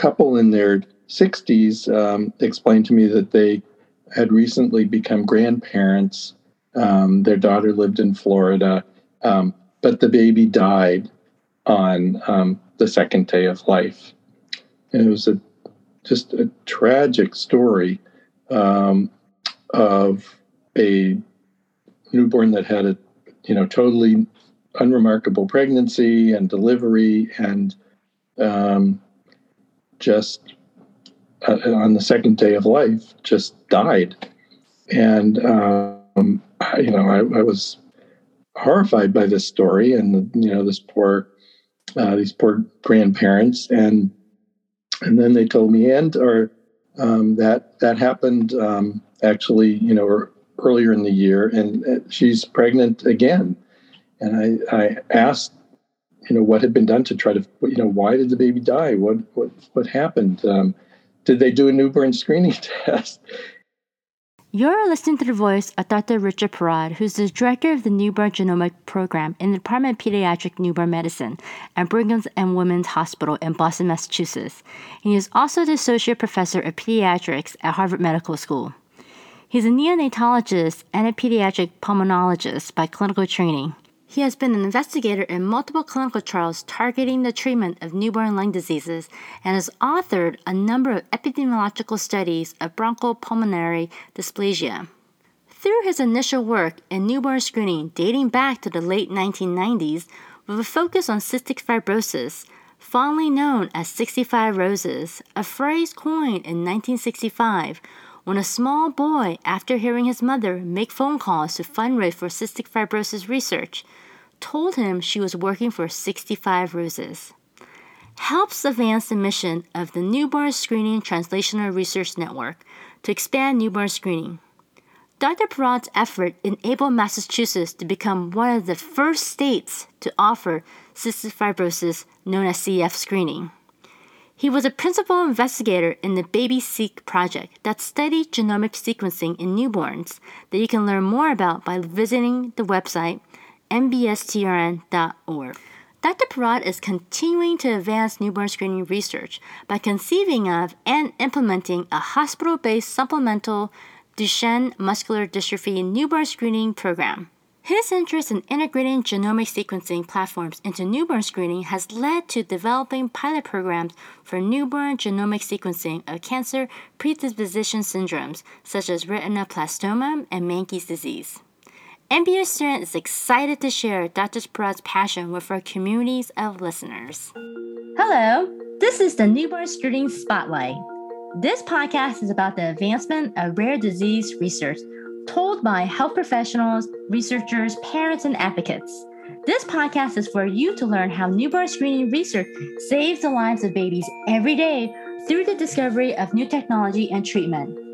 couple in their 60s um, explained to me that they had recently become grandparents. Um, their daughter lived in Florida, um, but the baby died on um, the second day of life. And it was a just a tragic story um, of a newborn that had a you know totally unremarkable pregnancy and delivery and um, just uh, on the second day of life just died. And um, I, you know I, I, was horrified by this story and you know this poor uh, these poor grandparents. And and then they told me and or um, that that happened um, actually you know earlier in the year. And uh, she's pregnant again. And I, I asked you know what had been done to try to you know why did the baby die what what what happened um, did they do a newborn screening test you're listening to the voice of Dr. Richard Parad, who's the director of the Newborn Genomic Program in the Department of Pediatric Newborn Medicine at Brigham and Women's Hospital in Boston, Massachusetts. He is also the associate professor of pediatrics at Harvard Medical School. He's a neonatologist and a pediatric pulmonologist by clinical training. He has been an investigator in multiple clinical trials targeting the treatment of newborn lung diseases and has authored a number of epidemiological studies of bronchopulmonary dysplasia. Through his initial work in newborn screening dating back to the late 1990s, with a focus on cystic fibrosis, fondly known as 65 roses, a phrase coined in 1965 when a small boy, after hearing his mother make phone calls to fundraise for cystic fibrosis research, told him she was working for 65 Roses. Helps advance the mission of the Newborn Screening Translational Research Network to expand newborn screening. Dr. Parad's effort enabled Massachusetts to become one of the first states to offer cystic fibrosis known as CF screening. He was a principal investigator in the BabySeq project that studied genomic sequencing in newborns that you can learn more about by visiting the website nbstrn.org. Dr. Parad is continuing to advance newborn screening research by conceiving of and implementing a hospital based supplemental Duchenne muscular dystrophy newborn screening program. His interest in integrating genomic sequencing platforms into newborn screening has led to developing pilot programs for newborn genomic sequencing of cancer predisposition syndromes such as retinoblastoma and Menkes disease. NBS is excited to share Dr. Parad's passion with our communities of listeners. Hello, this is the Newborn Screening Spotlight. This podcast is about the advancement of rare disease research told by health professionals, researchers, parents, and advocates. This podcast is for you to learn how newborn screening research saves the lives of babies every day through the discovery of new technology and treatment.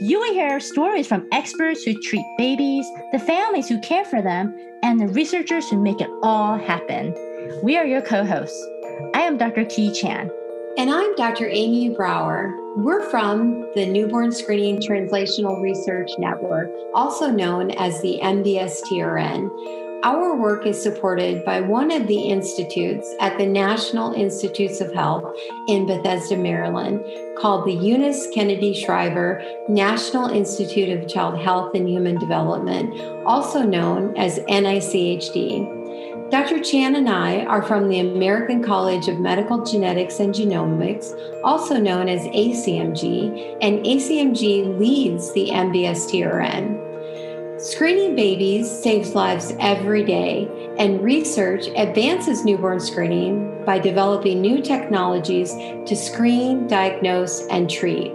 You will hear stories from experts who treat babies, the families who care for them, and the researchers who make it all happen. We are your co hosts. I am Dr. Ki Chan. And I'm Dr. Amy Brower. We're from the Newborn Screening Translational Research Network, also known as the NBSTRN. Our work is supported by one of the institutes at the National Institutes of Health in Bethesda, Maryland, called the Eunice Kennedy Shriver National Institute of Child Health and Human Development, also known as NICHD. Dr. Chan and I are from the American College of Medical Genetics and Genomics, also known as ACMG, and ACMG leads the NBSTRN. Screening babies saves lives every day, and research advances newborn screening by developing new technologies to screen, diagnose, and treat.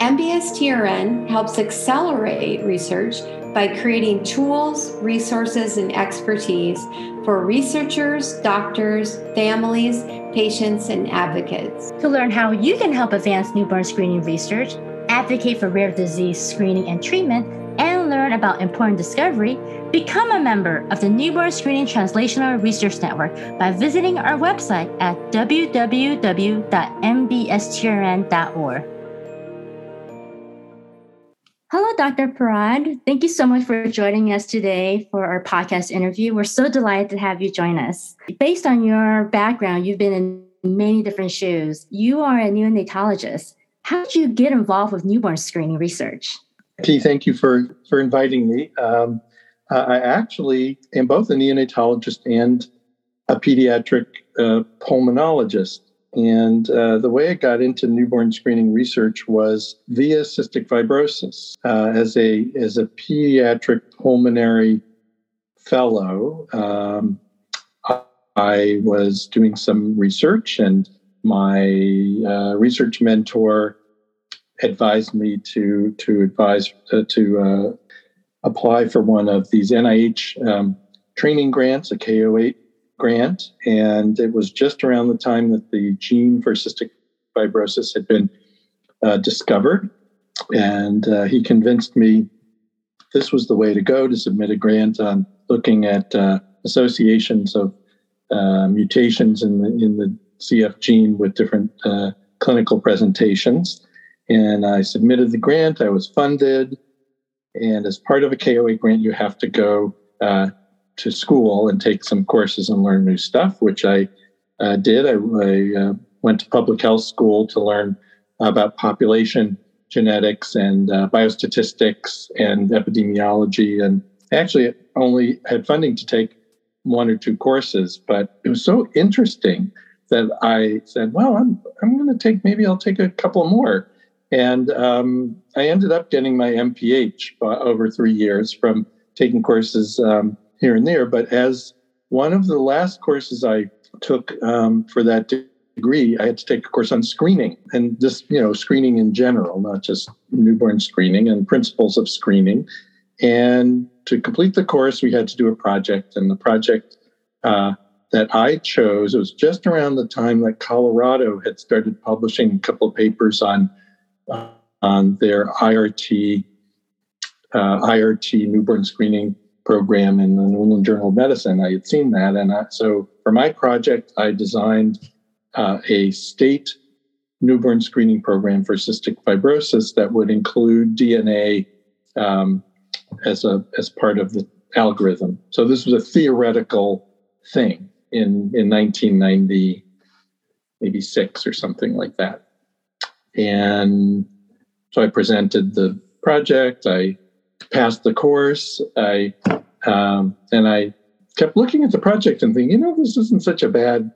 NBSTRN helps accelerate research by creating tools, resources, and expertise for researchers, doctors, families, patients, and advocates. To learn how you can help advance newborn screening research, advocate for rare disease screening and treatment, and learn about important discovery, become a member of the Newborn Screening Translational Research Network by visiting our website at www.nbstrn.org. Hello, Dr. Parad. Thank you so much for joining us today for our podcast interview. We're so delighted to have you join us. Based on your background, you've been in many different shoes. You are a neonatologist. How did you get involved with newborn screening research? P, thank you for, for inviting me. Um, I actually am both a neonatologist and a pediatric uh, pulmonologist. And uh, the way I got into newborn screening research was via cystic fibrosis. Uh, as a as a pediatric pulmonary fellow, um, I was doing some research, and my uh, research mentor advised me to to advise uh, to uh, apply for one of these NIH um, training grants, a K08 grant, and it was just around the time that the gene for cystic fibrosis had been uh, discovered. And uh, he convinced me this was the way to go to submit a grant on looking at uh, associations of uh, mutations in the in the CF gene with different clinical presentations. And I submitted the grant. I was funded. And as part of a K08 grant, you have to go uh, to school and take some courses and learn new stuff, which I uh, did. I, I uh, went to public health school to learn about population genetics and uh, biostatistics and epidemiology. And actually only had funding to take one or two courses, but it was so interesting that I said, well, I'm, I'm going to take, maybe I'll take a couple more. And um, I ended up getting my MPH over three years from taking courses um, here and there. But as one of the last courses I took um, for that degree, I had to take a course on screening and just, you know, screening in general, not just newborn screening and principles of screening. And to complete the course, we had to do a project. And the project uh, that I chose, it was just around the time that Colorado had started publishing a couple of papers on, on their IRT, uh, IRT newborn screening program in the New England Journal of Medicine. I had seen that. And I, so for my project, I designed uh, a state newborn screening program for cystic fibrosis that would include DNA um, as a as part of the algorithm. So this was a theoretical thing in in 1990, maybe six or something like that. And so I presented the project. I passed the course. I um, and I kept looking at the project and thinking, you know, this isn't such a bad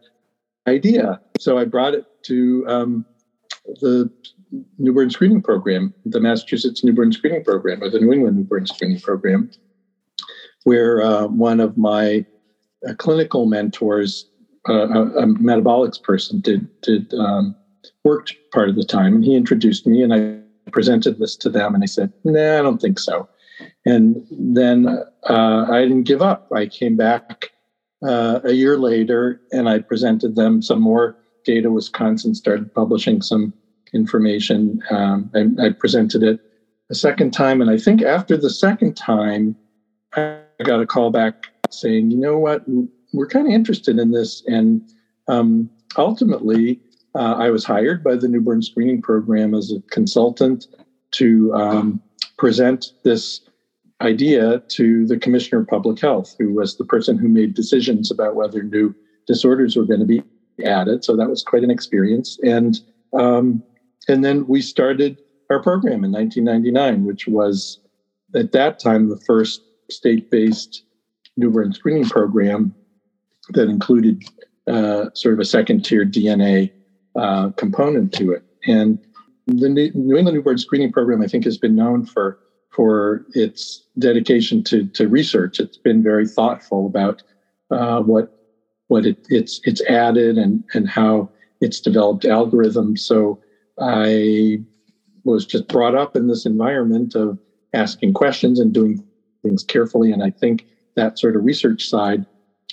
idea. So I brought it to um, the newborn screening program, the Massachusetts newborn screening program, or the New England newborn screening program, where uh, one of my uh, clinical mentors, uh, a, a, metabolics person, did did um, worked part of the time, and he introduced me, and I presented this to them, and they said, "Nah, I don't think so." And then uh, I didn't give up. I came back uh, a year later and I presented them some more data. Wisconsin started publishing some information. Um, I, I, presented it a second time. And I think after the second time, I got a call back saying, you know what, we're kind of interested in this. And um, ultimately, uh, I was hired by the newborn screening program as a consultant to um, present this idea to the commissioner of public health, who was the person who made decisions about whether new disorders were going to be added. So that was quite an experience. And um, and then we started our program in 1999, which was at that time the first state-based newborn screening program that included uh, sort of a second-tier DNA uh, component to it. And the New England Newborn Screening Program, I think, has been known for for its dedication to, to research. It's been very thoughtful about uh, what what it, it's it's added and and how it's developed algorithms. So I was just brought up in this environment of asking questions and doing things carefully, and I think that sort of research side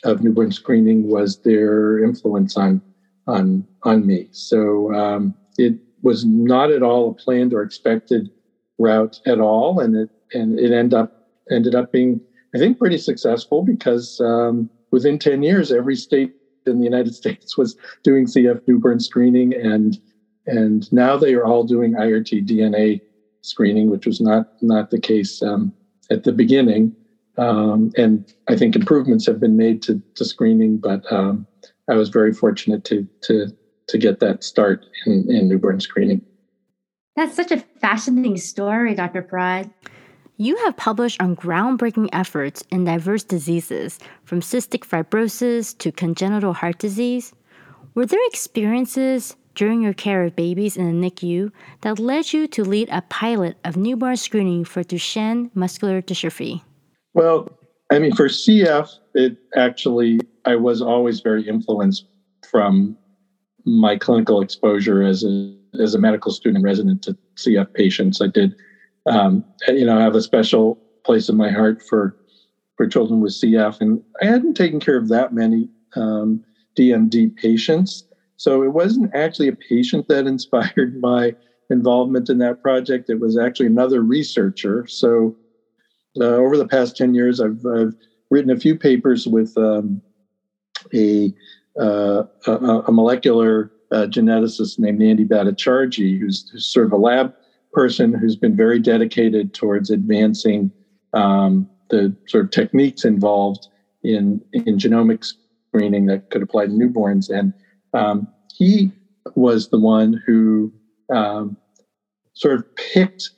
of newborn screening was their influence on on on me. So um, it was not at all a planned or expected route at all, and it and it ended up ended up being I think pretty successful because um, within ten years, every state in the United States was doing CF newborn screening, and and now they are all doing IRT DNA screening, which was not not the case um, at the beginning. Um, and I think improvements have been made to, to screening, but um, I was very fortunate to to to get that start in, in newborn screening. That's such a fascinating story, Dr. Parad. You have published on groundbreaking efforts in diverse diseases, from cystic fibrosis to congenital heart disease. Were there experiences during your care of babies in the NICU that led you to lead a pilot of newborn screening for Duchenne muscular dystrophy? Well, I mean, for CF, it actually, I was always very influenced from my clinical exposure as a, as a medical student resident to CF patients. I did, um, you know, have a special place in my heart for for children with CF, and I hadn't taken care of that many um, DMD patients. So it wasn't actually a patient that inspired my involvement in that project. It was actually another researcher. So uh, over the past 10 years, I've, I've, written a few papers with um, a, uh, a, a, molecular uh, geneticist named Andy Bhattacharjee, who's, who's, sort of a lab person who's been very dedicated towards advancing um, the sort of techniques involved in, in genomic screening that could apply to newborns. And um, he was the one who um, sort of picked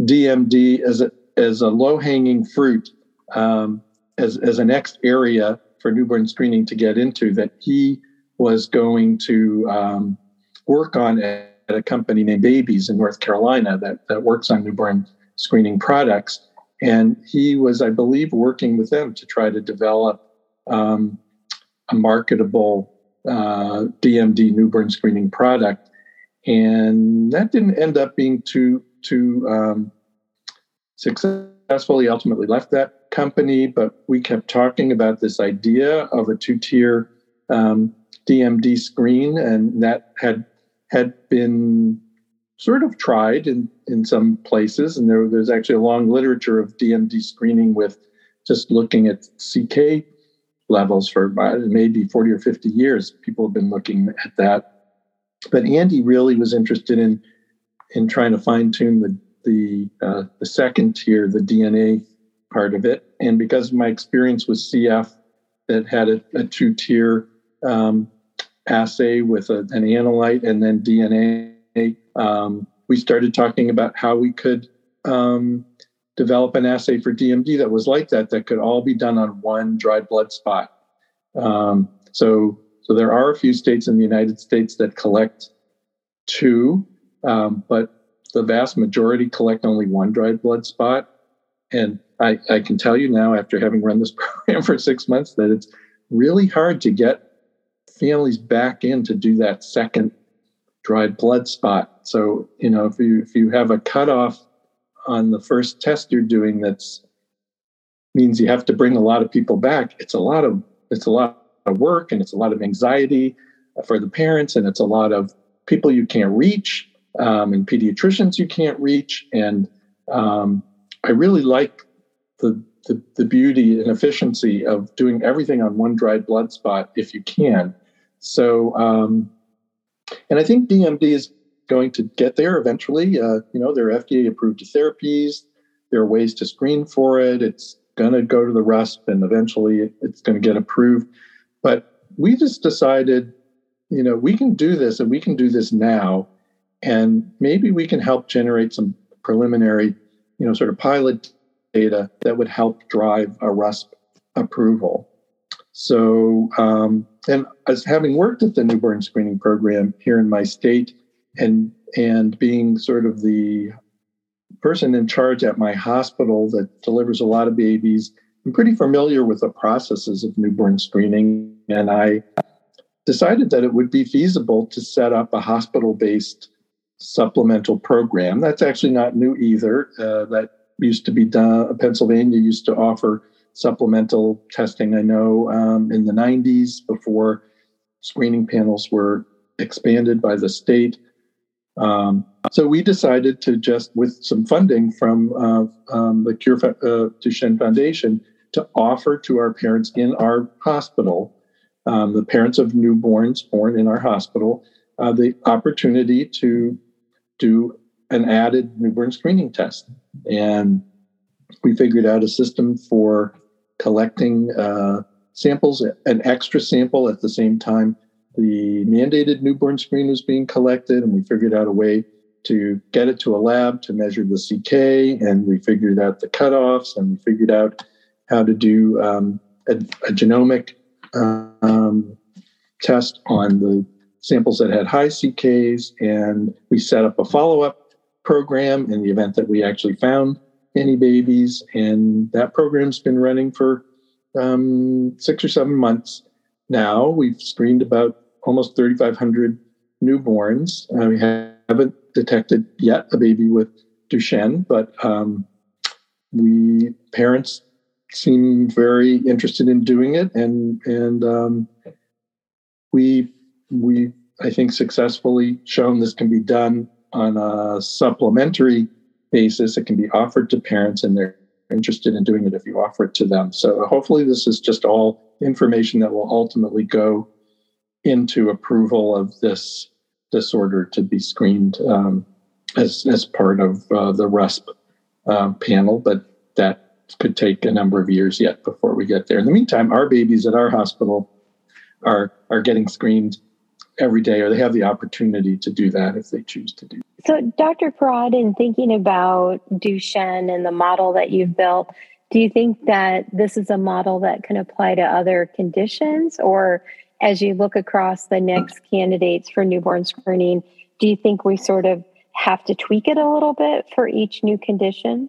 DMD as a as a low hanging fruit um, as as a next area for newborn screening to get into that he was going to um, work on at, a company named Baebies in North Carolina that that works on newborn screening products. And he was, I believe, working with them to try to develop um, a marketable uh, DMD newborn screening product, and that didn't end up being too too um, successful. He ultimately left that company, but we kept talking about this idea of a two tier um, DMD screen, and that had had been sort of tried in in some places, and there, there's actually a long literature of DMD screening with just looking at CK levels for maybe 40 or 50 years. People have been looking at that. But Andy really was interested in in trying to fine tune the the uh, the second tier, the DNA part of it. And because of my experience with CF, that had a, a two tier um, assay with a, an analyte and then DNA, um, we started talking about how we could um, develop an assay for DMD that was like that, that could all be done on one dried blood spot. Um, so, so there are a few states in the United States that collect two, um, but the vast majority collect only one dried blood spot. And I, I can tell you now, after having run this program for six months, that it's really hard to get families back in to do that second dried blood spot. So, you know, if you if you have a cutoff on the first test you're doing that's means you have to bring a lot of people back it's a lot of it's a lot of work and it's a lot of anxiety for the parents and it's a lot of people you can't reach um, and pediatricians you can't reach and um, i really like the, the, the beauty and efficiency of doing everything on one dried blood spot if you can so um, and i think dmd is going to get there eventually. Uh, you know, there are FDA approved therapies. There are ways to screen for it. It's going to go to the RUSP and eventually it's going to get approved. But we just decided, you know, we can do this and we can do this now. And maybe we can help generate some preliminary, you know, sort of pilot data that would help drive a RUSP approval. So, um, and as having worked at the newborn screening program here in my state, and and being sort of the person in charge at my hospital that delivers a lot of babies i'm pretty familiar with the processes of newborn screening and i decided that it would be feasible to set up a hospital based supplemental program that's actually not new either uh, that used to be done pennsylvania used to offer supplemental testing i know um, in the 90s before screening panels were expanded by the state. Um, so we decided to just, with some funding from uh, um, the Cure uh, Duchenne Foundation, to offer to our parents in our hospital, um, the parents of newborns born in our hospital, uh, the opportunity to do an added newborn screening test. And we figured out a system for collecting uh, samples, an extra sample at the same time the mandated newborn screen was being collected, and we figured out a way to get it to a lab to measure the CK, and we figured out the cutoffs, and we figured out how to do um, a, a, genomic um, test on the samples that had high CKs, and we set up a follow up program in the event that we actually found any babies. And that program's been running for um, six or seven months now. We've screened about almost 3,500 newborns. Uh, we haven't detected yet a baby with Duchenne, but um, we parents seem very interested in doing it, and and um, we we I think successfully shown this can be done on a supplementary basis. It can be offered to parents, and they're interested in doing it if you offer it to them. So hopefully, this is just all information that will ultimately go into approval of this disorder to be screened um, as as part of uh, the RUSP uh, panel, but that could take a number of years yet before we get there. In the meantime, our babies at our hospital are are getting screened every day, or they have the opportunity to do that if they choose to do. So, Dr. Parad, in thinking about Duchenne and the model that you've built, do you think that this is a model that can apply to other conditions, or as you look across the next candidates for newborn screening, do you think we sort of have to tweak it a little bit for each new condition?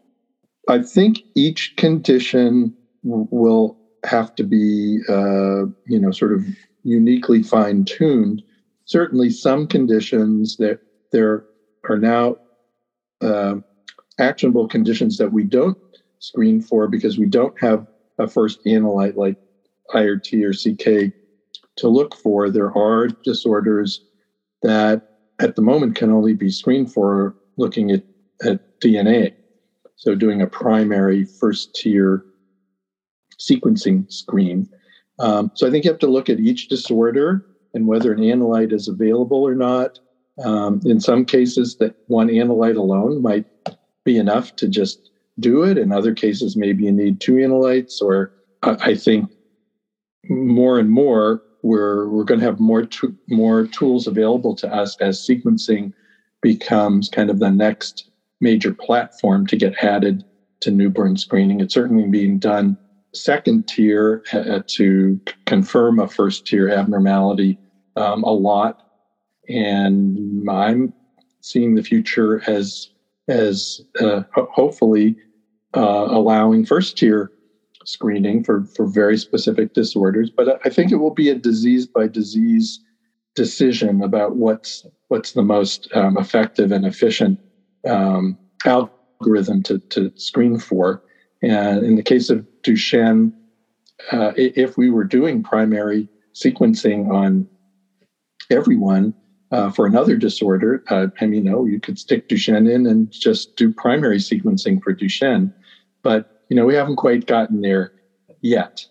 I think each condition will have to be, uh, you know, sort of uniquely fine tuned. Certainly, some conditions that there are now uh, actionable conditions that we don't screen for because we don't have a first analyte like IRT or CK to look for. There are disorders that at the moment can only be screened for looking at, at DNA. So doing a primary first tier sequencing screen. Um, so I think you have to look at each disorder and whether an analyte is available or not. Um, in some cases, that one analyte alone might be enough to just do it. In other cases, maybe you need two analytes. Or I think more and more we're we're going to have more more tools available to us as sequencing becomes kind of the next major platform to get added to newborn screening. It's certainly being done second tier uh, to confirm a first tier abnormality um, a lot. And I'm seeing the future as as uh, ho- hopefully uh, allowing first tier screening for for very specific disorders. But I think it will be a disease by disease decision about what's what's the most um, effective and efficient um, algorithm to, to screen for. And in the case of Duchenne, uh, if we were doing primary sequencing on everyone uh, for another disorder, uh, I mean, no, you could stick Duchenne in and just do primary sequencing for Duchenne. But you know, we haven't quite gotten there yet.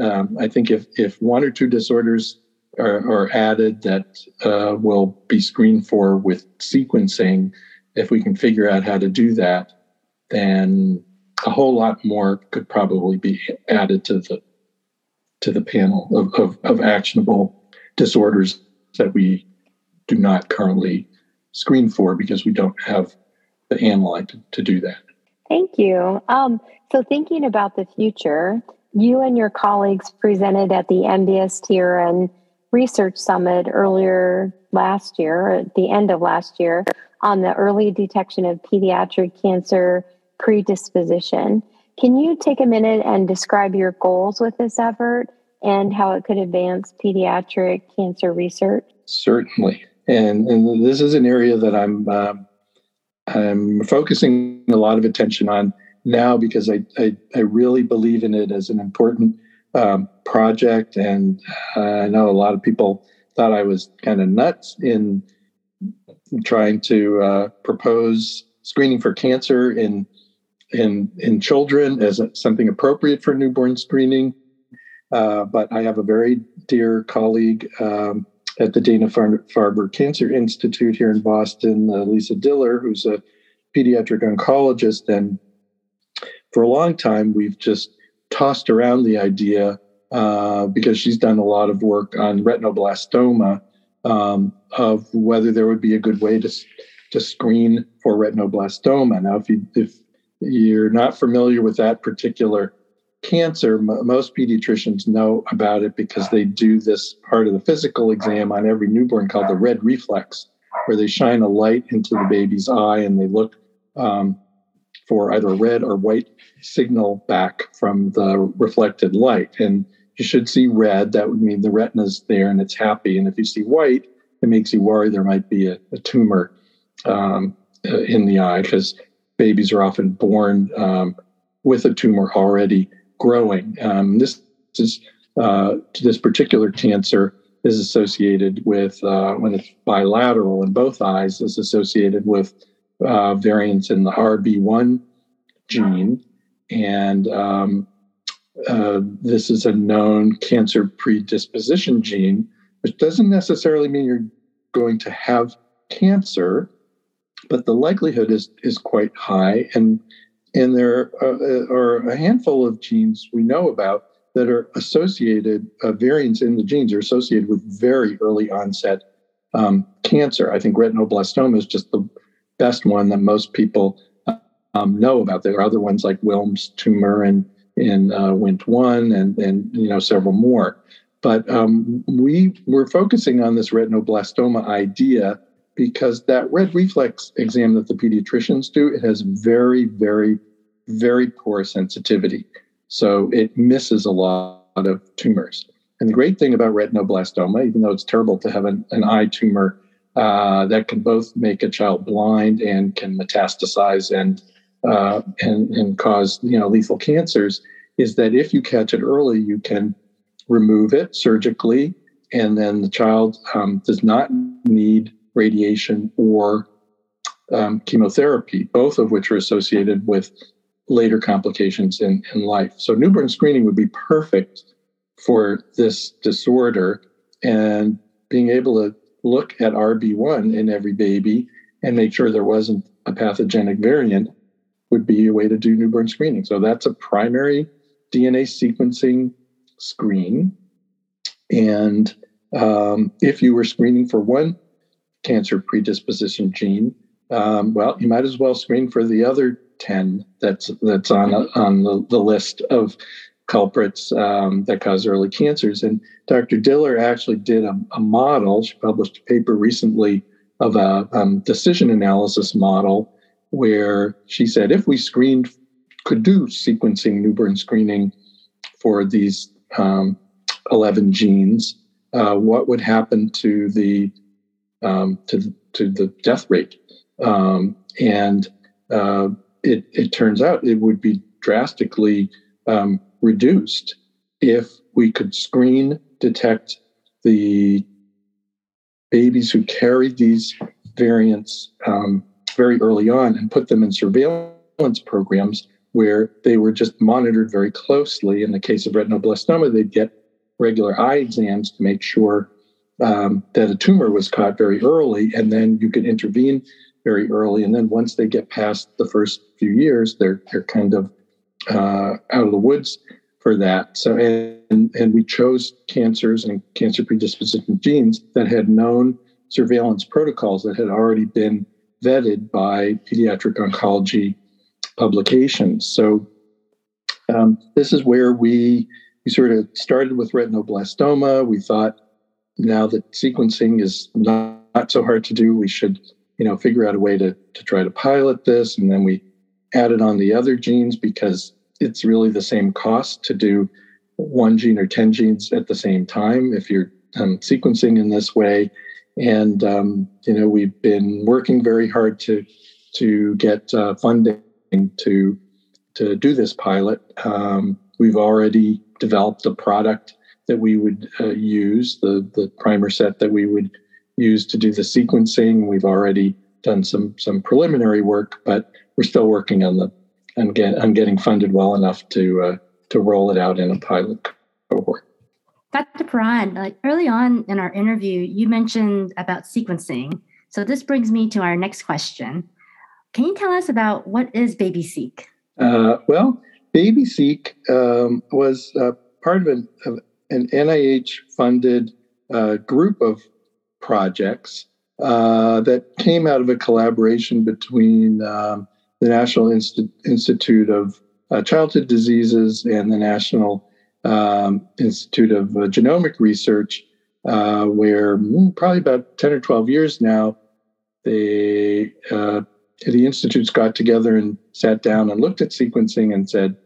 Um, I think if if one or two disorders are, are added that uh, will be screened for with sequencing, if we can figure out how to do that, then a whole lot more could probably be added to the to the panel of, of, of actionable disorders that we do not currently screen for because we don't have the analyte to, to do that. Thank you. Um, so, thinking about the future, you and your colleagues presented at the NBSTRN Research Summit earlier last year, at the end of last year, on the early detection of pediatric cancer predisposition. Can you take a minute and describe your goals with this effort and how it could advance pediatric cancer research? Certainly. And, and this is an area that I'm uh, I'm focusing a lot of attention on now because I, I, I really believe in it as an important um, project. And uh, I know a lot of people thought I was kind of nuts in trying to uh, propose screening for cancer in in in children as something appropriate for newborn screening. Uh, but I have a very dear colleague um, at the Dana Farber Cancer Institute here in Boston, uh, Lisa Diller, who's a pediatric oncologist. And for a long time, we've just tossed around the idea uh, because she's done a lot of work on retinoblastoma um, of whether there would be a good way to to screen for retinoblastoma. Now, if you if you're not familiar with that particular cancer, m- most pediatricians know about it because they do this part of the physical exam on every newborn called the red reflex, where they shine a light into the baby's eye and they look um, for either a red or white signal back from the reflected light. And you should see red, that would mean the retina's there and it's happy. And if you see white, it makes you worry there might be a, a tumor um, uh, in the eye because babies are often born um, with a tumor already growing. Um, this is uh, this particular cancer is associated with uh, when it's bilateral in both eyes is associated with uh, variants in the RB1 gene, and um, uh, this is a known cancer predisposition gene, which doesn't necessarily mean you're going to have cancer, but the likelihood is is quite high. And and there are, are a handful of genes we know about that are associated, uh, variants in the genes are associated with very early onset um, cancer. I think retinoblastoma is just the best one that most people um, know about. There are other ones like Wilms tumor and in uh, WNT1 and, and you know several more. But um, we were focusing on this retinoblastoma idea because that red reflex exam that the pediatricians do, it has very, very, very poor sensitivity. So it misses a lot of tumors. And the great thing about retinoblastoma, even though it's terrible to have an, an eye tumor uh, that can both make a child blind and can metastasize and uh, and, and cause you know lethal cancers is that if you catch it early, you can remove it surgically, and then the child um, does not need radiation or um, chemotherapy, both of which are associated with later complications in, in life. So newborn screening would be perfect for this disorder and being able to look at RB1 in every baby and make sure there wasn't a pathogenic variant would be a way to do newborn screening. So that's a primary DNA sequencing screen. And um, if you were screening for one cancer predisposition gene, um, well, you might as well screen for the other 10 that's that's on on the, the list of culprits um, that cause early cancers. And Dr. Diller actually did a, a model. She published a paper recently of a um, decision analysis model where she said if we screened, could do sequencing newborn screening for these um, 11 genes, uh, what would happen to the um, to the, to the death rate? Um, and uh, it, it turns out it would be drastically um, reduced if we could screen, detect the babies who carried these variants um, very early on and put them in surveillance programs where they were just monitored very closely. In the case of retinoblastoma, they'd get regular eye exams to make sure um, that a tumor was caught very early, and then you can intervene very early. And then once they get past the first few years, they're they're kind of uh, out of the woods for that. So and and we chose cancers and cancer predisposition genes that had known surveillance protocols that had already been vetted by pediatric oncology publications. So um, this is where we we sort of started with retinoblastoma. We thought now that sequencing is not, not so hard to do, we should you know figure out a way to to try to pilot this, and then we added on the other genes because it's really the same cost to do one gene or 10 genes at the same time if you're um, sequencing in this way and um, you know we've been working very hard to to get uh, funding to to do this pilot. Um, we've already developed a product that we would uh, use the the primer set that we would use to do the sequencing. We've already done some some preliminary work, but we're still working on the on, get, on getting funded well enough to uh, to roll it out in a pilot cohort. Dr. Parad, like early on in our interview, you mentioned about sequencing. So this brings me to our next question. Can you tell us about what is BabySeq? Uh, well, BabySeq um, was uh, part of an, an NIH funded uh, group of projects uh, that came out of a collaboration between um, the National Insti- Institute of uh, Childhood Diseases and the National um, Institute of uh, Genomic Research, uh, where mm, probably about 10 or 12 years now, they, uh, the institutes got together and sat down and looked at sequencing and said,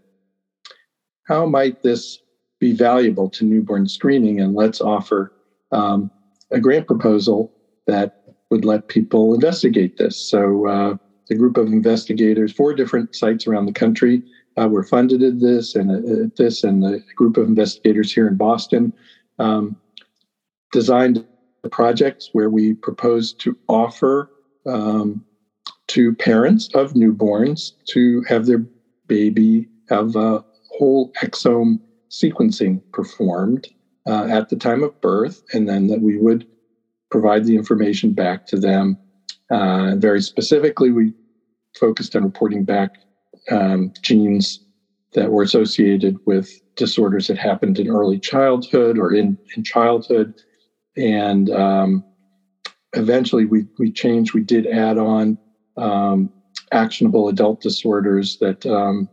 how might this be valuable to newborn screening? And let's offer um, a grant proposal that would let people investigate this. So, uh, group of investigators, four different sites around the country, uh, were funded at this and uh, at this, and the group of investigators here in Boston um, designed a project where we proposed to offer um, to parents of newborns to have their baby have a whole exome sequencing performed uh, at the time of birth, and then that we would provide the information back to them. Uh, very specifically, we focused on reporting back um, genes that were associated with disorders that happened in early childhood or in, in childhood. And um, eventually we, we changed, we did add on um, actionable adult disorders that, um,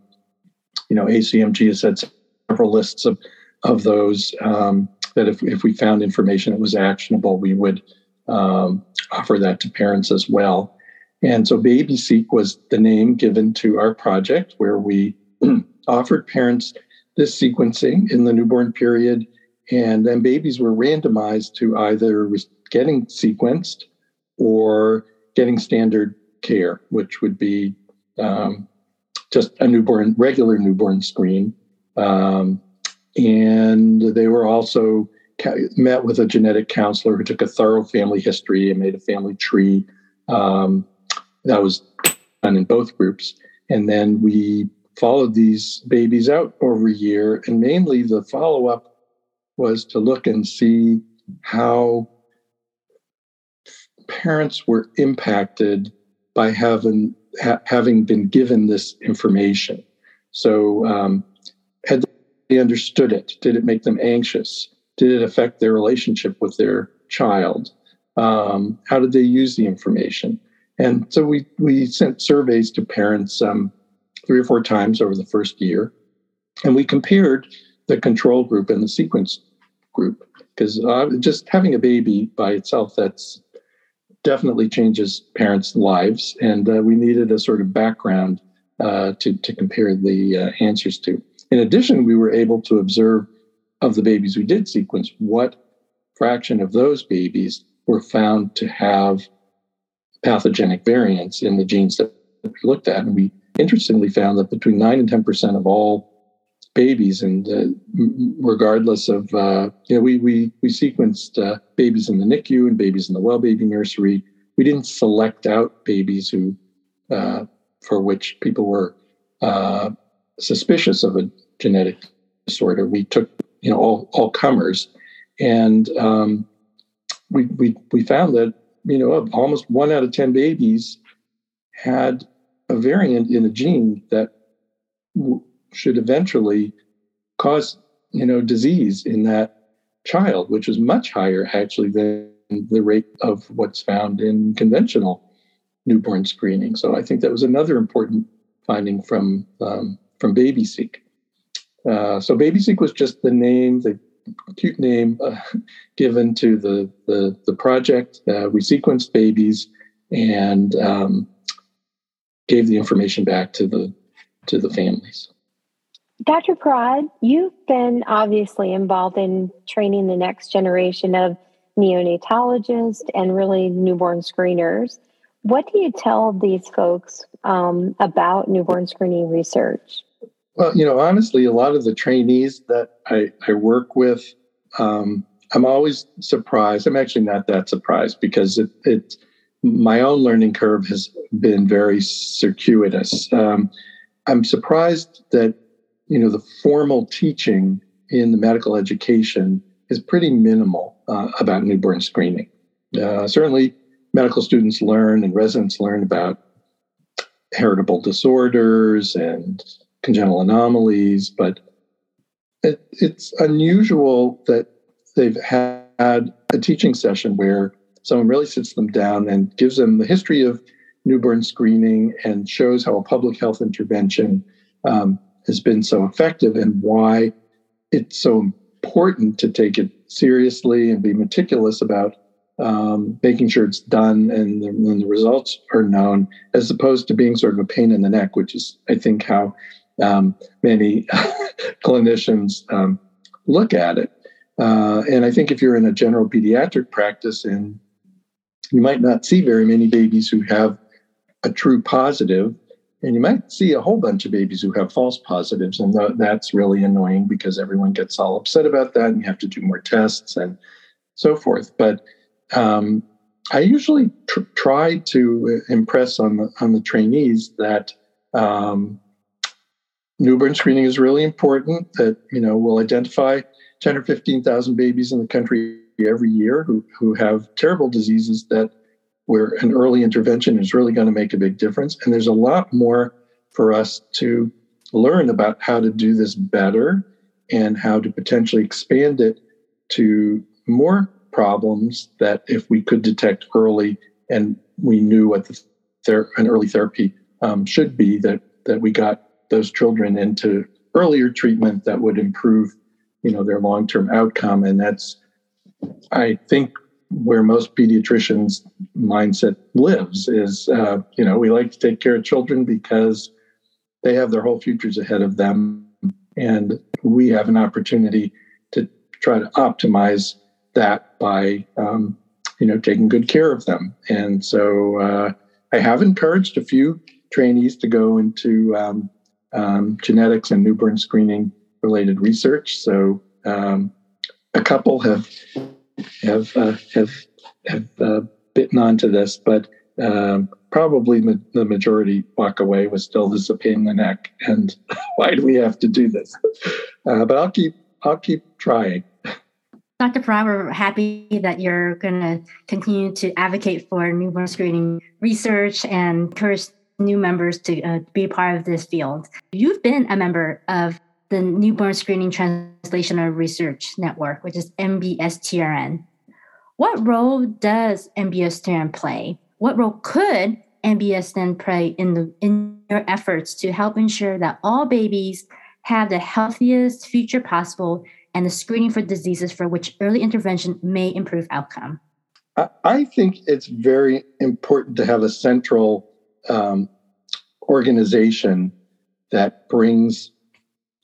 you know, ACMG has had several lists of, of those um, that if, if we found information that was actionable, we would um, offer that to parents as well. And so BabySeq was the name given to our project where we offered parents this sequencing in the newborn period. And then babies were randomized to either getting sequenced or getting standard care, which would be um, just a newborn, regular newborn screen. Um, and they were also met with a genetic counselor who took a thorough family history and made a family tree. Um, that was done in both groups. And then we followed these babies out over a year. And mainly the follow up was to look and see how parents were impacted by having ha- having been given this information. So, um, they understood it? Did it make them anxious? Did it affect their relationship with their child? Um, how did they use the information? And so we we sent surveys to parents um, three or four times over the first year, and we compared the control group and the sequence group because uh, just having a baby by itself that's definitely changes parents' lives, and uh, we needed a sort of background uh, to to compare the uh, answers to. In addition, we were able to observe of the babies we did sequence what fraction of those babies were found to have pathogenic variants in the genes that we looked at. And we interestingly found that between 9 and 10% of all babies, and uh, regardless of, uh, you know, we, we, we sequenced uh, babies in the NICU and babies in the well baby nursery. We didn't select out babies who, uh, for which people were uh, suspicious of a genetic disorder. We took, you know, all, all comers. And um, we, we, we found that you know, almost one out of 10 babies had a variant in a gene that w- should eventually cause, you know, disease in that child, which is much higher actually than the rate of what's found in conventional newborn screening. So I think that was another important finding from um, from BabySeq. Uh, so BabySeq was just the name. the cute name uh, given to the the, the project. Uh, we sequenced babies and um, gave the information back to the to the families. Dr. Parad, you've been obviously involved in training the next generation of neonatologists and really newborn screeners. What do you tell these folks um, about newborn screening research? Well, you know, honestly, a lot of the trainees that I, I work with, um, I'm always surprised. I'm actually not that surprised because it, it my own learning curve has been very circuitous. Um, I'm surprised that you know the formal teaching in the medical education is pretty minimal uh, about newborn screening. Uh, certainly, medical students learn and residents learn about heritable disorders and congenital anomalies, but it, it's unusual that they've had a teaching session where someone really sits them down and gives them the history of newborn screening and shows how a public health intervention um, has been so effective and why it's so important to take it seriously and be meticulous about um, making sure it's done and the, and the, results are known, as opposed to being sort of a pain in the neck, which is, I think, how um, many clinicians um, look at it. Uh, and I think if you're in a general pediatric practice and you might not see very many babies who have a true positive, and you might see a whole bunch of babies who have false positives, and th- that's really annoying because everyone gets all upset about that, and you have to do more tests and so forth. But um, I usually tr- try to impress on the on the trainees that um, newborn screening is really important. That you know we'll identify ten or fifteen thousand babies in the country every year who who have terrible diseases that where an early intervention is really going to make a big difference. And there's a lot more for us to learn about how to do this better and how to potentially expand it to more problems that if we could detect early and we knew what the ther- an early therapy um, should be that that we got those children into earlier treatment that would improve you know their long-term outcome and that's i think where most pediatricians mindset lives is uh, you know we like to take care of children because they have their whole futures ahead of them and we have an opportunity to try to optimize that by um, you know taking good care of them. And so uh, I have encouraged a few trainees to go into um, um, genetics and newborn screening related research. So um, a couple have have uh, have have uh, bitten onto this, but um, probably ma- the majority walk away with still this a pain in the neck. And why do we have to do this? Uh, but I'll keep I'll keep trying. Dr. Parad, we're happy that you're going to continue to advocate for newborn screening research and encourage new members to uh, be part of this field. You've been a member of the Newborn Screening Translational Research Network, which is NBSTRN. What role does NBSTRN play? What role could NBSTRN play in, the, in your efforts to help ensure that all babies have the healthiest future possible and the screening for diseases for which early intervention may improve outcome? I think it's very important to have a central um, organization that brings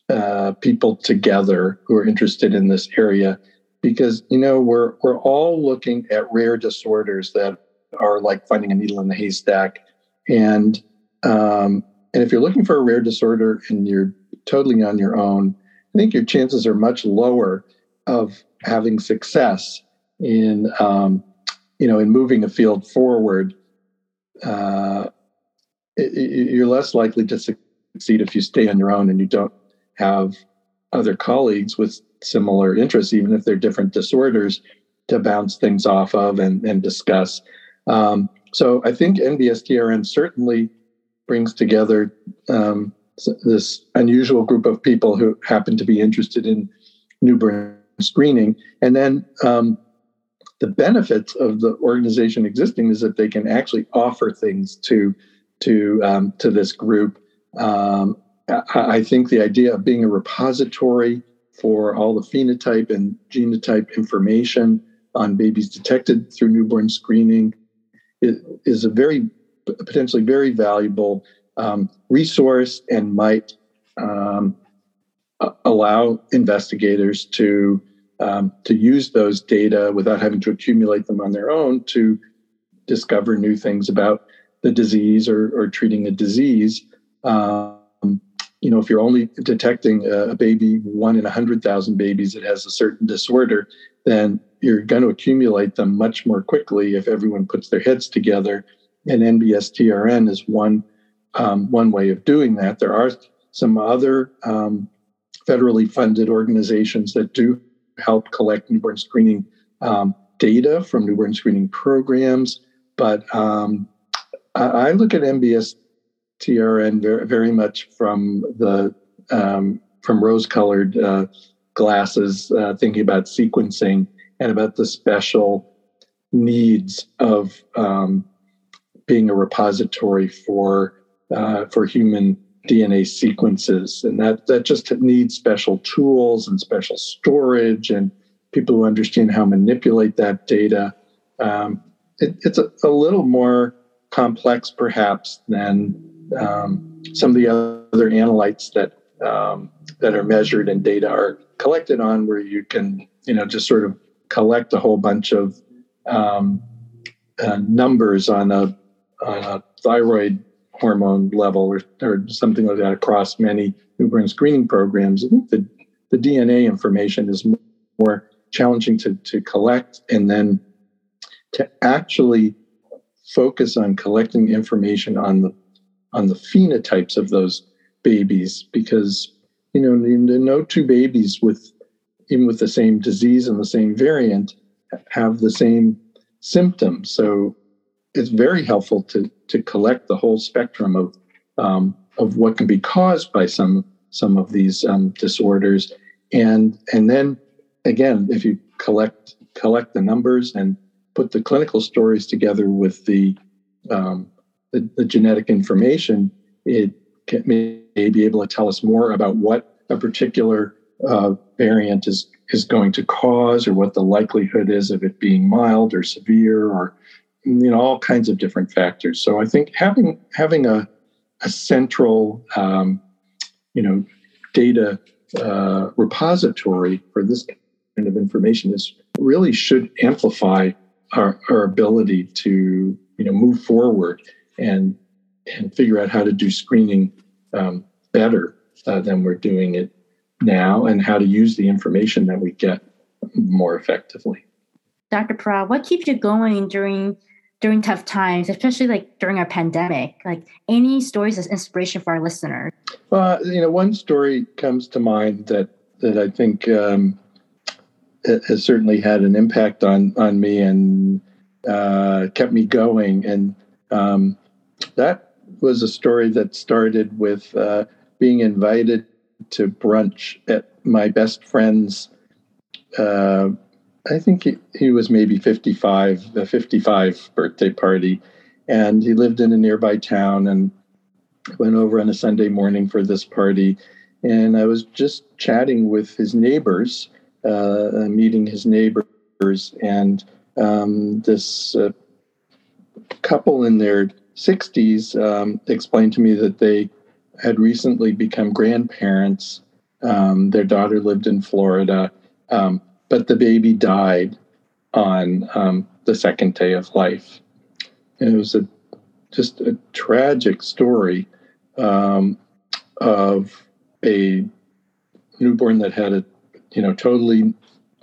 uh, people together who are interested in this area because you know we're we're all looking at rare disorders that are like finding a needle in the haystack and um, and if you're looking for a rare disorder and you're totally on your own I think your chances are much lower of having success in um, you know in moving a field forward. Uh, you're less likely to succeed if you stay on your own and you don't have other colleagues with similar interests, even if they're different disorders, to bounce things off of and, and discuss. Um, so I think NBSTRN certainly brings together um, this unusual group of people who happen to be interested in newborn screening. And then um, the benefits of the organization existing is that they can actually offer things to to um, to this group. Um, I, I think the idea of being a repository for all the phenotype and genotype information on babies detected through newborn screening is, a very potentially very valuable um, resource and might um, allow investigators to um, to use those data without having to accumulate them on their own to discover new things about the disease or, or treating a disease. Um, you know, if you're only detecting a, baby, one in a hundred thousand babies that has a certain disorder, then you're going to accumulate them much more quickly if everyone puts their heads together. And NBSTRN is one um, one way of doing that. There are some other um, federally funded organizations that do help collect newborn screening um, data from newborn screening programs, but um, I, look at NBS TRN very, very much from the um, from rose-colored uh, glasses, uh, thinking about sequencing and about the special needs of um, being a repository for uh, for human DNA sequences, and that that just needs special tools and special storage and people who understand how to manipulate that data. Um, it, it's a, a, little more complex, perhaps, than um, some of the other analytes that um, that are measured and data are collected on, where you can, you know, just sort of collect a whole bunch of um, uh, numbers on a on a thyroid hormone level or, or something like that across many newborn screening programs. I think the, the DNA information is more challenging to, to collect and then to actually focus on collecting information on the on the phenotypes of those babies because you know no two babies with even with the same disease and the same variant have the same symptoms so it's very helpful to to collect the whole spectrum of um, of what can be caused by some some of these um, disorders, and and then again, if you collect collect the numbers and put the clinical stories together with the um, the, the, genetic information, it can, may, may be able to tell us more about what a particular uh, variant is is going to cause, or what the likelihood is of it being mild or severe, or you know all kinds of different factors. So I think having having a a central um, you know data uh, repository for this kind of information is really should amplify our, our ability to you know move forward and and figure out how to do screening um, better uh, than we're doing it now and how to use the information that we get more effectively. Dr. Parad, what keeps you going during during tough times, especially like during a pandemic? Like any stories as inspiration for our listeners? Well, you know, one story comes to mind that that I think um, has certainly had an impact on on me and uh, kept me going, and um, that was a story that started with uh, being invited to brunch at my best friend's uh, I think he, he was maybe 55, a 55 birthday party. And he lived in a nearby town and went over on a Sunday morning for this party. And I was just chatting with his neighbors, meeting his neighbors. And um, this uh, couple in their 60s um, explained to me that they had recently become grandparents. Um, their daughter lived in Florida. Um, but the baby died on um, the second day of life. And it was a just a tragic story um, of a newborn that had a you know totally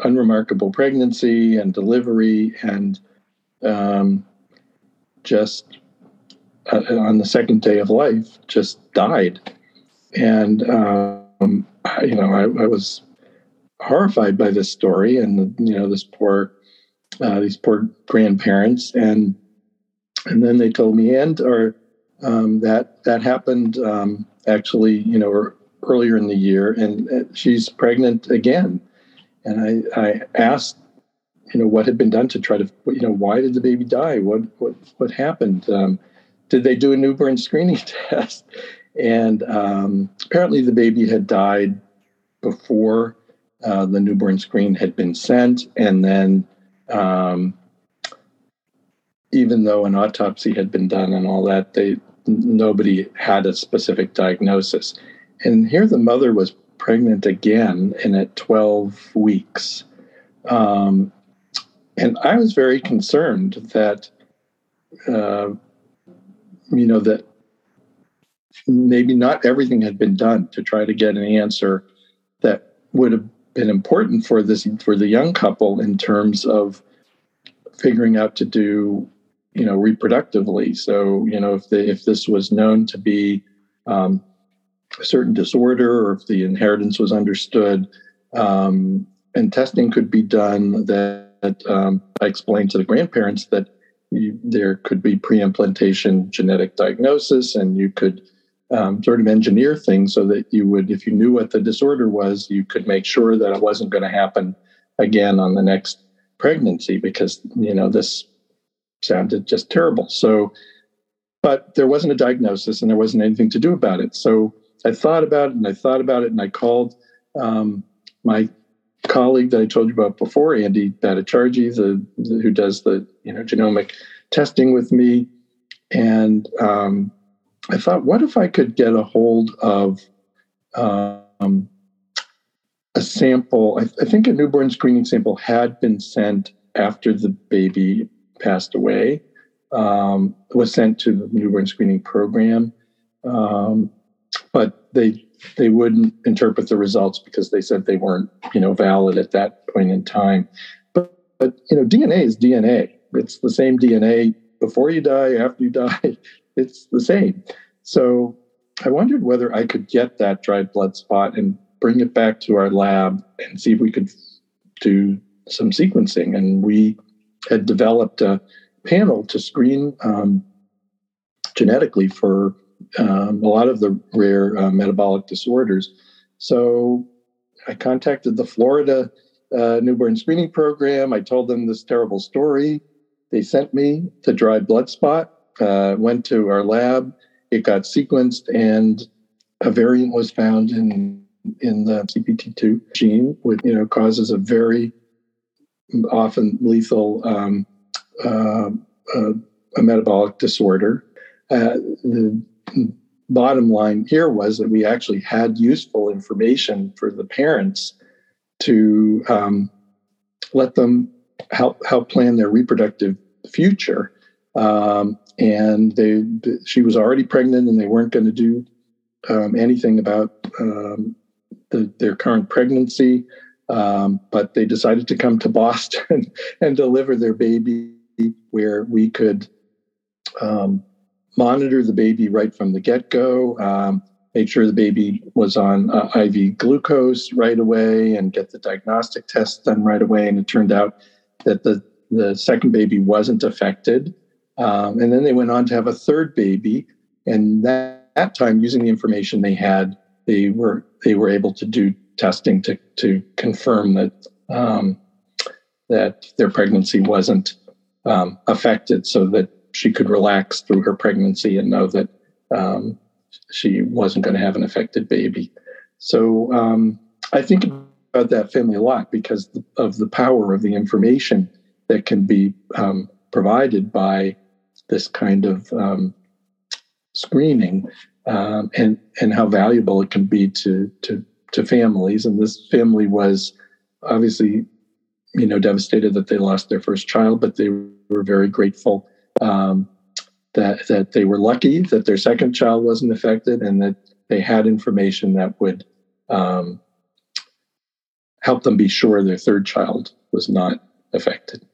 unremarkable pregnancy and delivery and um, just uh, on the second day of life just died. And um, you know I, I was horrified by this story and you know this poor uh, these poor grandparents. And and then they told me and or um, that that happened um, actually you know earlier in the year and uh, she's pregnant again. And I, I asked you know what had been done to try to you know why did the baby die? What what what happened? Um, did they do a newborn screening test? And um, apparently the baby had died before uh, the newborn screen had been sent, and then um, even though an autopsy had been done and all that, they nobody had a specific diagnosis. And here the mother was pregnant again and at 12 weeks. Um, and I was very concerned that, uh, you know, that maybe not everything had been done to try to get an answer that would have been important for this for the young couple in terms of figuring out to do you know reproductively so you know if the if this was known to be um, certain disorder or if the inheritance was understood um, and testing could be done that um, i explained to the grandparents that you, there could be pre-implantation genetic diagnosis and you could um, sort of engineer things so that you would, if you knew what the disorder was, you could make sure that it wasn't going to happen again on the next pregnancy because you know this sounded just terrible. So, but there wasn't a diagnosis and there wasn't anything to do about it. So I thought about it and I thought about it and I called um, my colleague that I told you about before, Andy Bhattacharjee, the, the, who does the you know genomic testing with me, and um, I thought, what if I could get a hold of um, a sample? I, I, think a newborn screening sample had been sent after the baby passed away. Um, was sent to the newborn screening program, um, but they they wouldn't interpret the results because they said they weren't you know valid at that point in time. But but you know DNA is DNA. It's the same DNA before you die, after you die. It's the same. So I wondered whether I could get that dried blood spot and bring it back to our lab and see if we could do some sequencing. And we had developed a panel to screen um, genetically for um, a lot of the rare uh, metabolic disorders. So I contacted the Florida uh, newborn screening program. I told them this terrible story. They sent me the dried blood spot, uh, went to our lab. It got sequenced, and a variant was found in in the CPT2 gene, which you know causes a very often lethal um, uh, uh, a metabolic disorder. Uh, the bottom line here was that we actually had useful information for the parents to um, let them help help plan their reproductive future. Um, and they, she was already pregnant, and they weren't going to do um, anything about um, the, their current pregnancy. Um, but they decided to come to Boston and deliver their baby, where we could um, monitor the baby right from the get go, um, make sure the baby was on uh, IV glucose right away, and get the diagnostic tests done right away. And it turned out that the, the second baby wasn't affected. Um, and then they went on to have a third baby. And that, that time, using the information they had, they were they were able to do testing to to confirm that um, that their pregnancy wasn't um, affected, so that she could relax through her pregnancy and know that um, she wasn't going to have an affected baby. So um, I think about that family a lot because of the power of the information that can be um, provided by this kind of um, screening um, and and how valuable it can be to to to families. And this family was obviously, you know, devastated that they lost their first child, but they were very grateful um, that that they were lucky that their second child wasn't affected and that they had information that would um, help them be sure their third child was not affected.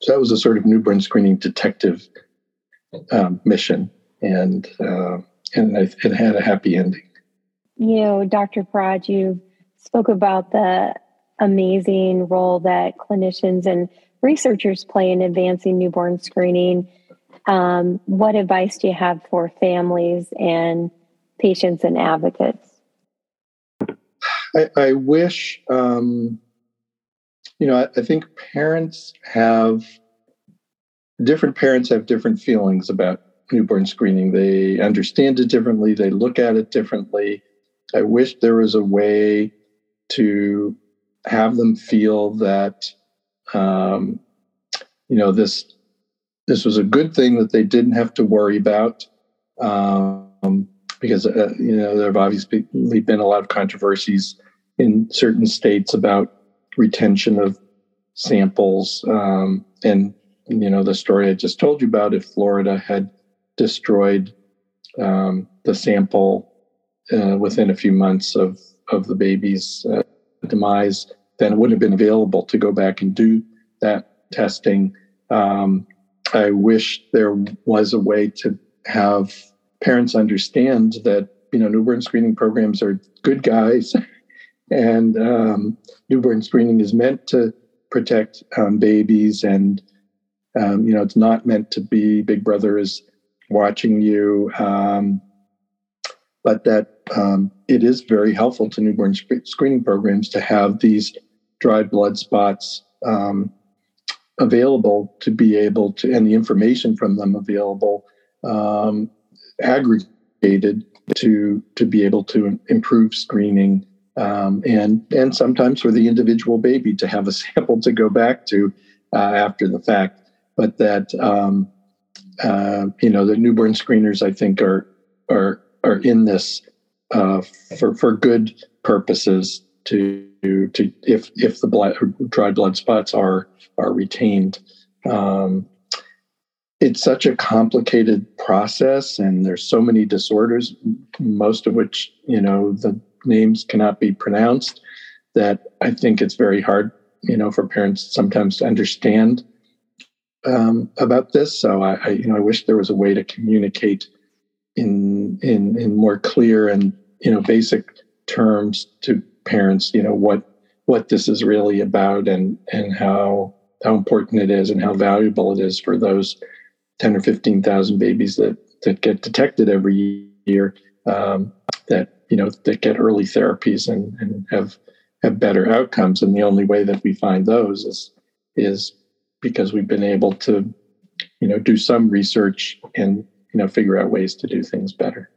So that was a sort of newborn screening detective um, mission, and uh, and it had a happy ending. You know, Dr. Parad, you spoke about the amazing role that clinicians and researchers play in advancing newborn screening. Um, what advice do you have for families and patients and advocates? I, I wish, um, you know, I, I think parents have different parents have different feelings about newborn screening. They understand it differently, they look at it differently. I wish there was a way to have them feel that um, you know this this was a good thing that they didn't have to worry about um, because uh, you know there have obviously been a lot of controversies in certain states about retention of samples um, and you know the story I just told you about if Florida had destroyed um, the sample uh, within a few months of of the baby's uh, demise, then it wouldn't have been available to go back and do that testing. Um, I wish there was a way to have parents understand that you know newborn screening programs are good guys, and um, newborn screening is meant to protect um, babies, and um, you know it's not meant to be Big Brother is watching you. Um, but that um, it is very helpful to newborn sc- screening programs to have these dried blood spots um, available to be able to, and the information from them available, um, aggregated to to be able to improve screening um, and and sometimes for the individual baby to have a sample to go back to uh, after the fact. But that um, uh, you know the newborn screeners I think are are are in this uh, for for good purposes to to if if the blood dried blood spots are are retained. Um, it's such a complicated process, and there's so many disorders, most of which you know the names cannot be pronounced. That I think it's very hard, you know, for parents sometimes to understand um, about this. So I, I, you know, I wish there was a way to communicate in in in more clear and you know basic terms to parents. You know what what this is really about and and how how important it is and how valuable it is for those ten or fifteen thousand babies that that get detected every year. Um, that you know that get early therapies and, and have have better outcomes. And the only way that we find those is is because we've been able to you know do some research and you know figure out ways to do things better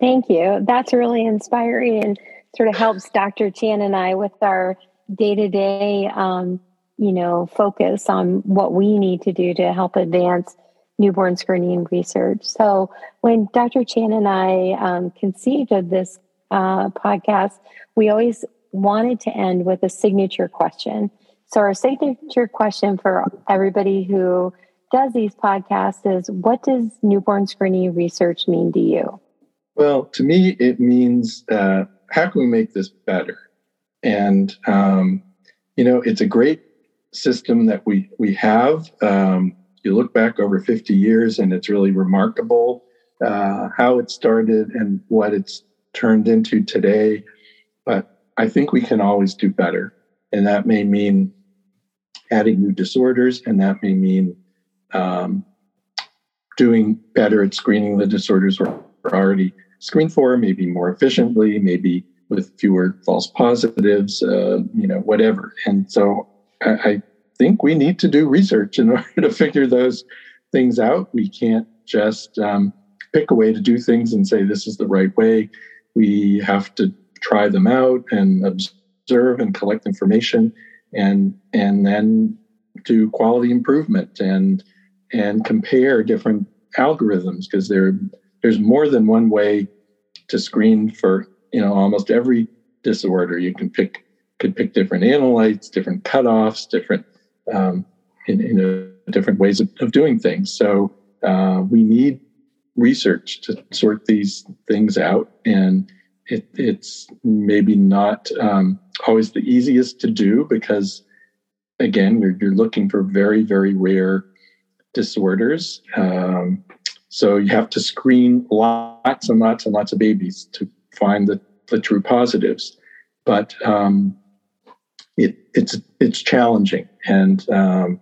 thank you that's really inspiring and sort of helps dr chan and i with our day-to-day um, you know focus on what we need to do to help advance newborn screening research so when dr chan and i um, conceived of this uh, podcast we always wanted to end with a signature question so, our signature question for everybody who does these podcasts is what does newborn screening research mean to you? Well, to me, it means uh, how can we make this better? And, um, you know, it's a great system that we, we have. Um, you look back over 50 years, and it's really remarkable uh, how it started and what it's turned into today. But I think we can always do better. And that may mean adding new disorders, and that may mean um, doing better at screening the disorders we're already screened for, maybe more efficiently, maybe with fewer false positives, uh, you know, whatever. And so I, I think we need to do research in order to figure those things out. We can't just um, pick a way to do things and say this is the right way. We have to try them out and observe and collect information and and then do quality improvement and and compare different algorithms because there there's more than one way to screen for you know almost every disorder. You can pick could pick different analytes different cutoffs different um, in, in a, different ways of, of doing things. So uh, we need research to sort these things out. And it, it's maybe not um, always the easiest to do because, again, you're, you're looking for very, very rare disorders. Um, so you have to screen lots and lots and lots of babies to find the, the true positives. But um, it, it's it's challenging, and um,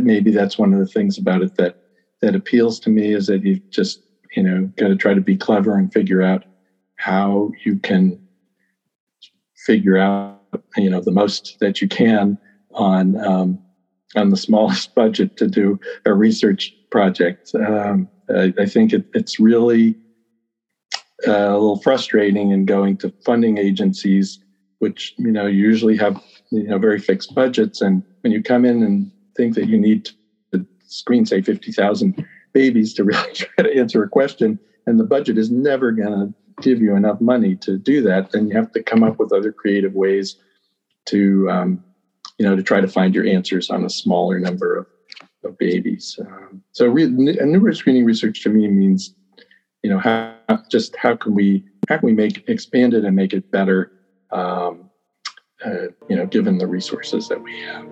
maybe that's one of the things about it that that appeals to me is that you just you know got to try to be clever and figure out how you can figure out you know the most that you can on um, on the smallest budget to do a research project. Um, I, I, think it, it's really uh, a little frustrating in going to funding agencies, which you know usually have you know very fixed budgets, and when you come in and think that you need to screen say fifty thousand babies to really try to answer a question, and the budget is never going to give you enough money to do that, then you have to come up with other creative ways to, um, you know, to try to find your answers on a smaller number of, of babies. Um, so, re- newborn screening research to me means, you know, how just how can we how can we make expand it and make it better, um, uh, you know, given the resources that we have.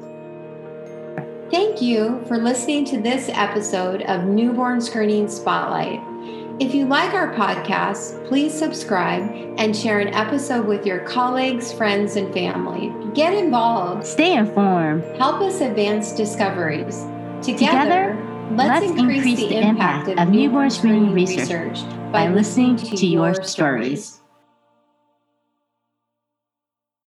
Thank you for listening to this episode of Newborn Screening Spotlight. If you like our podcast, please subscribe and share an episode with your colleagues, friends, and family. Get involved. Stay informed. Help us advance discoveries. Together, Let's, Let's increase, increase, the impact of newborn screening research by listening to your stories.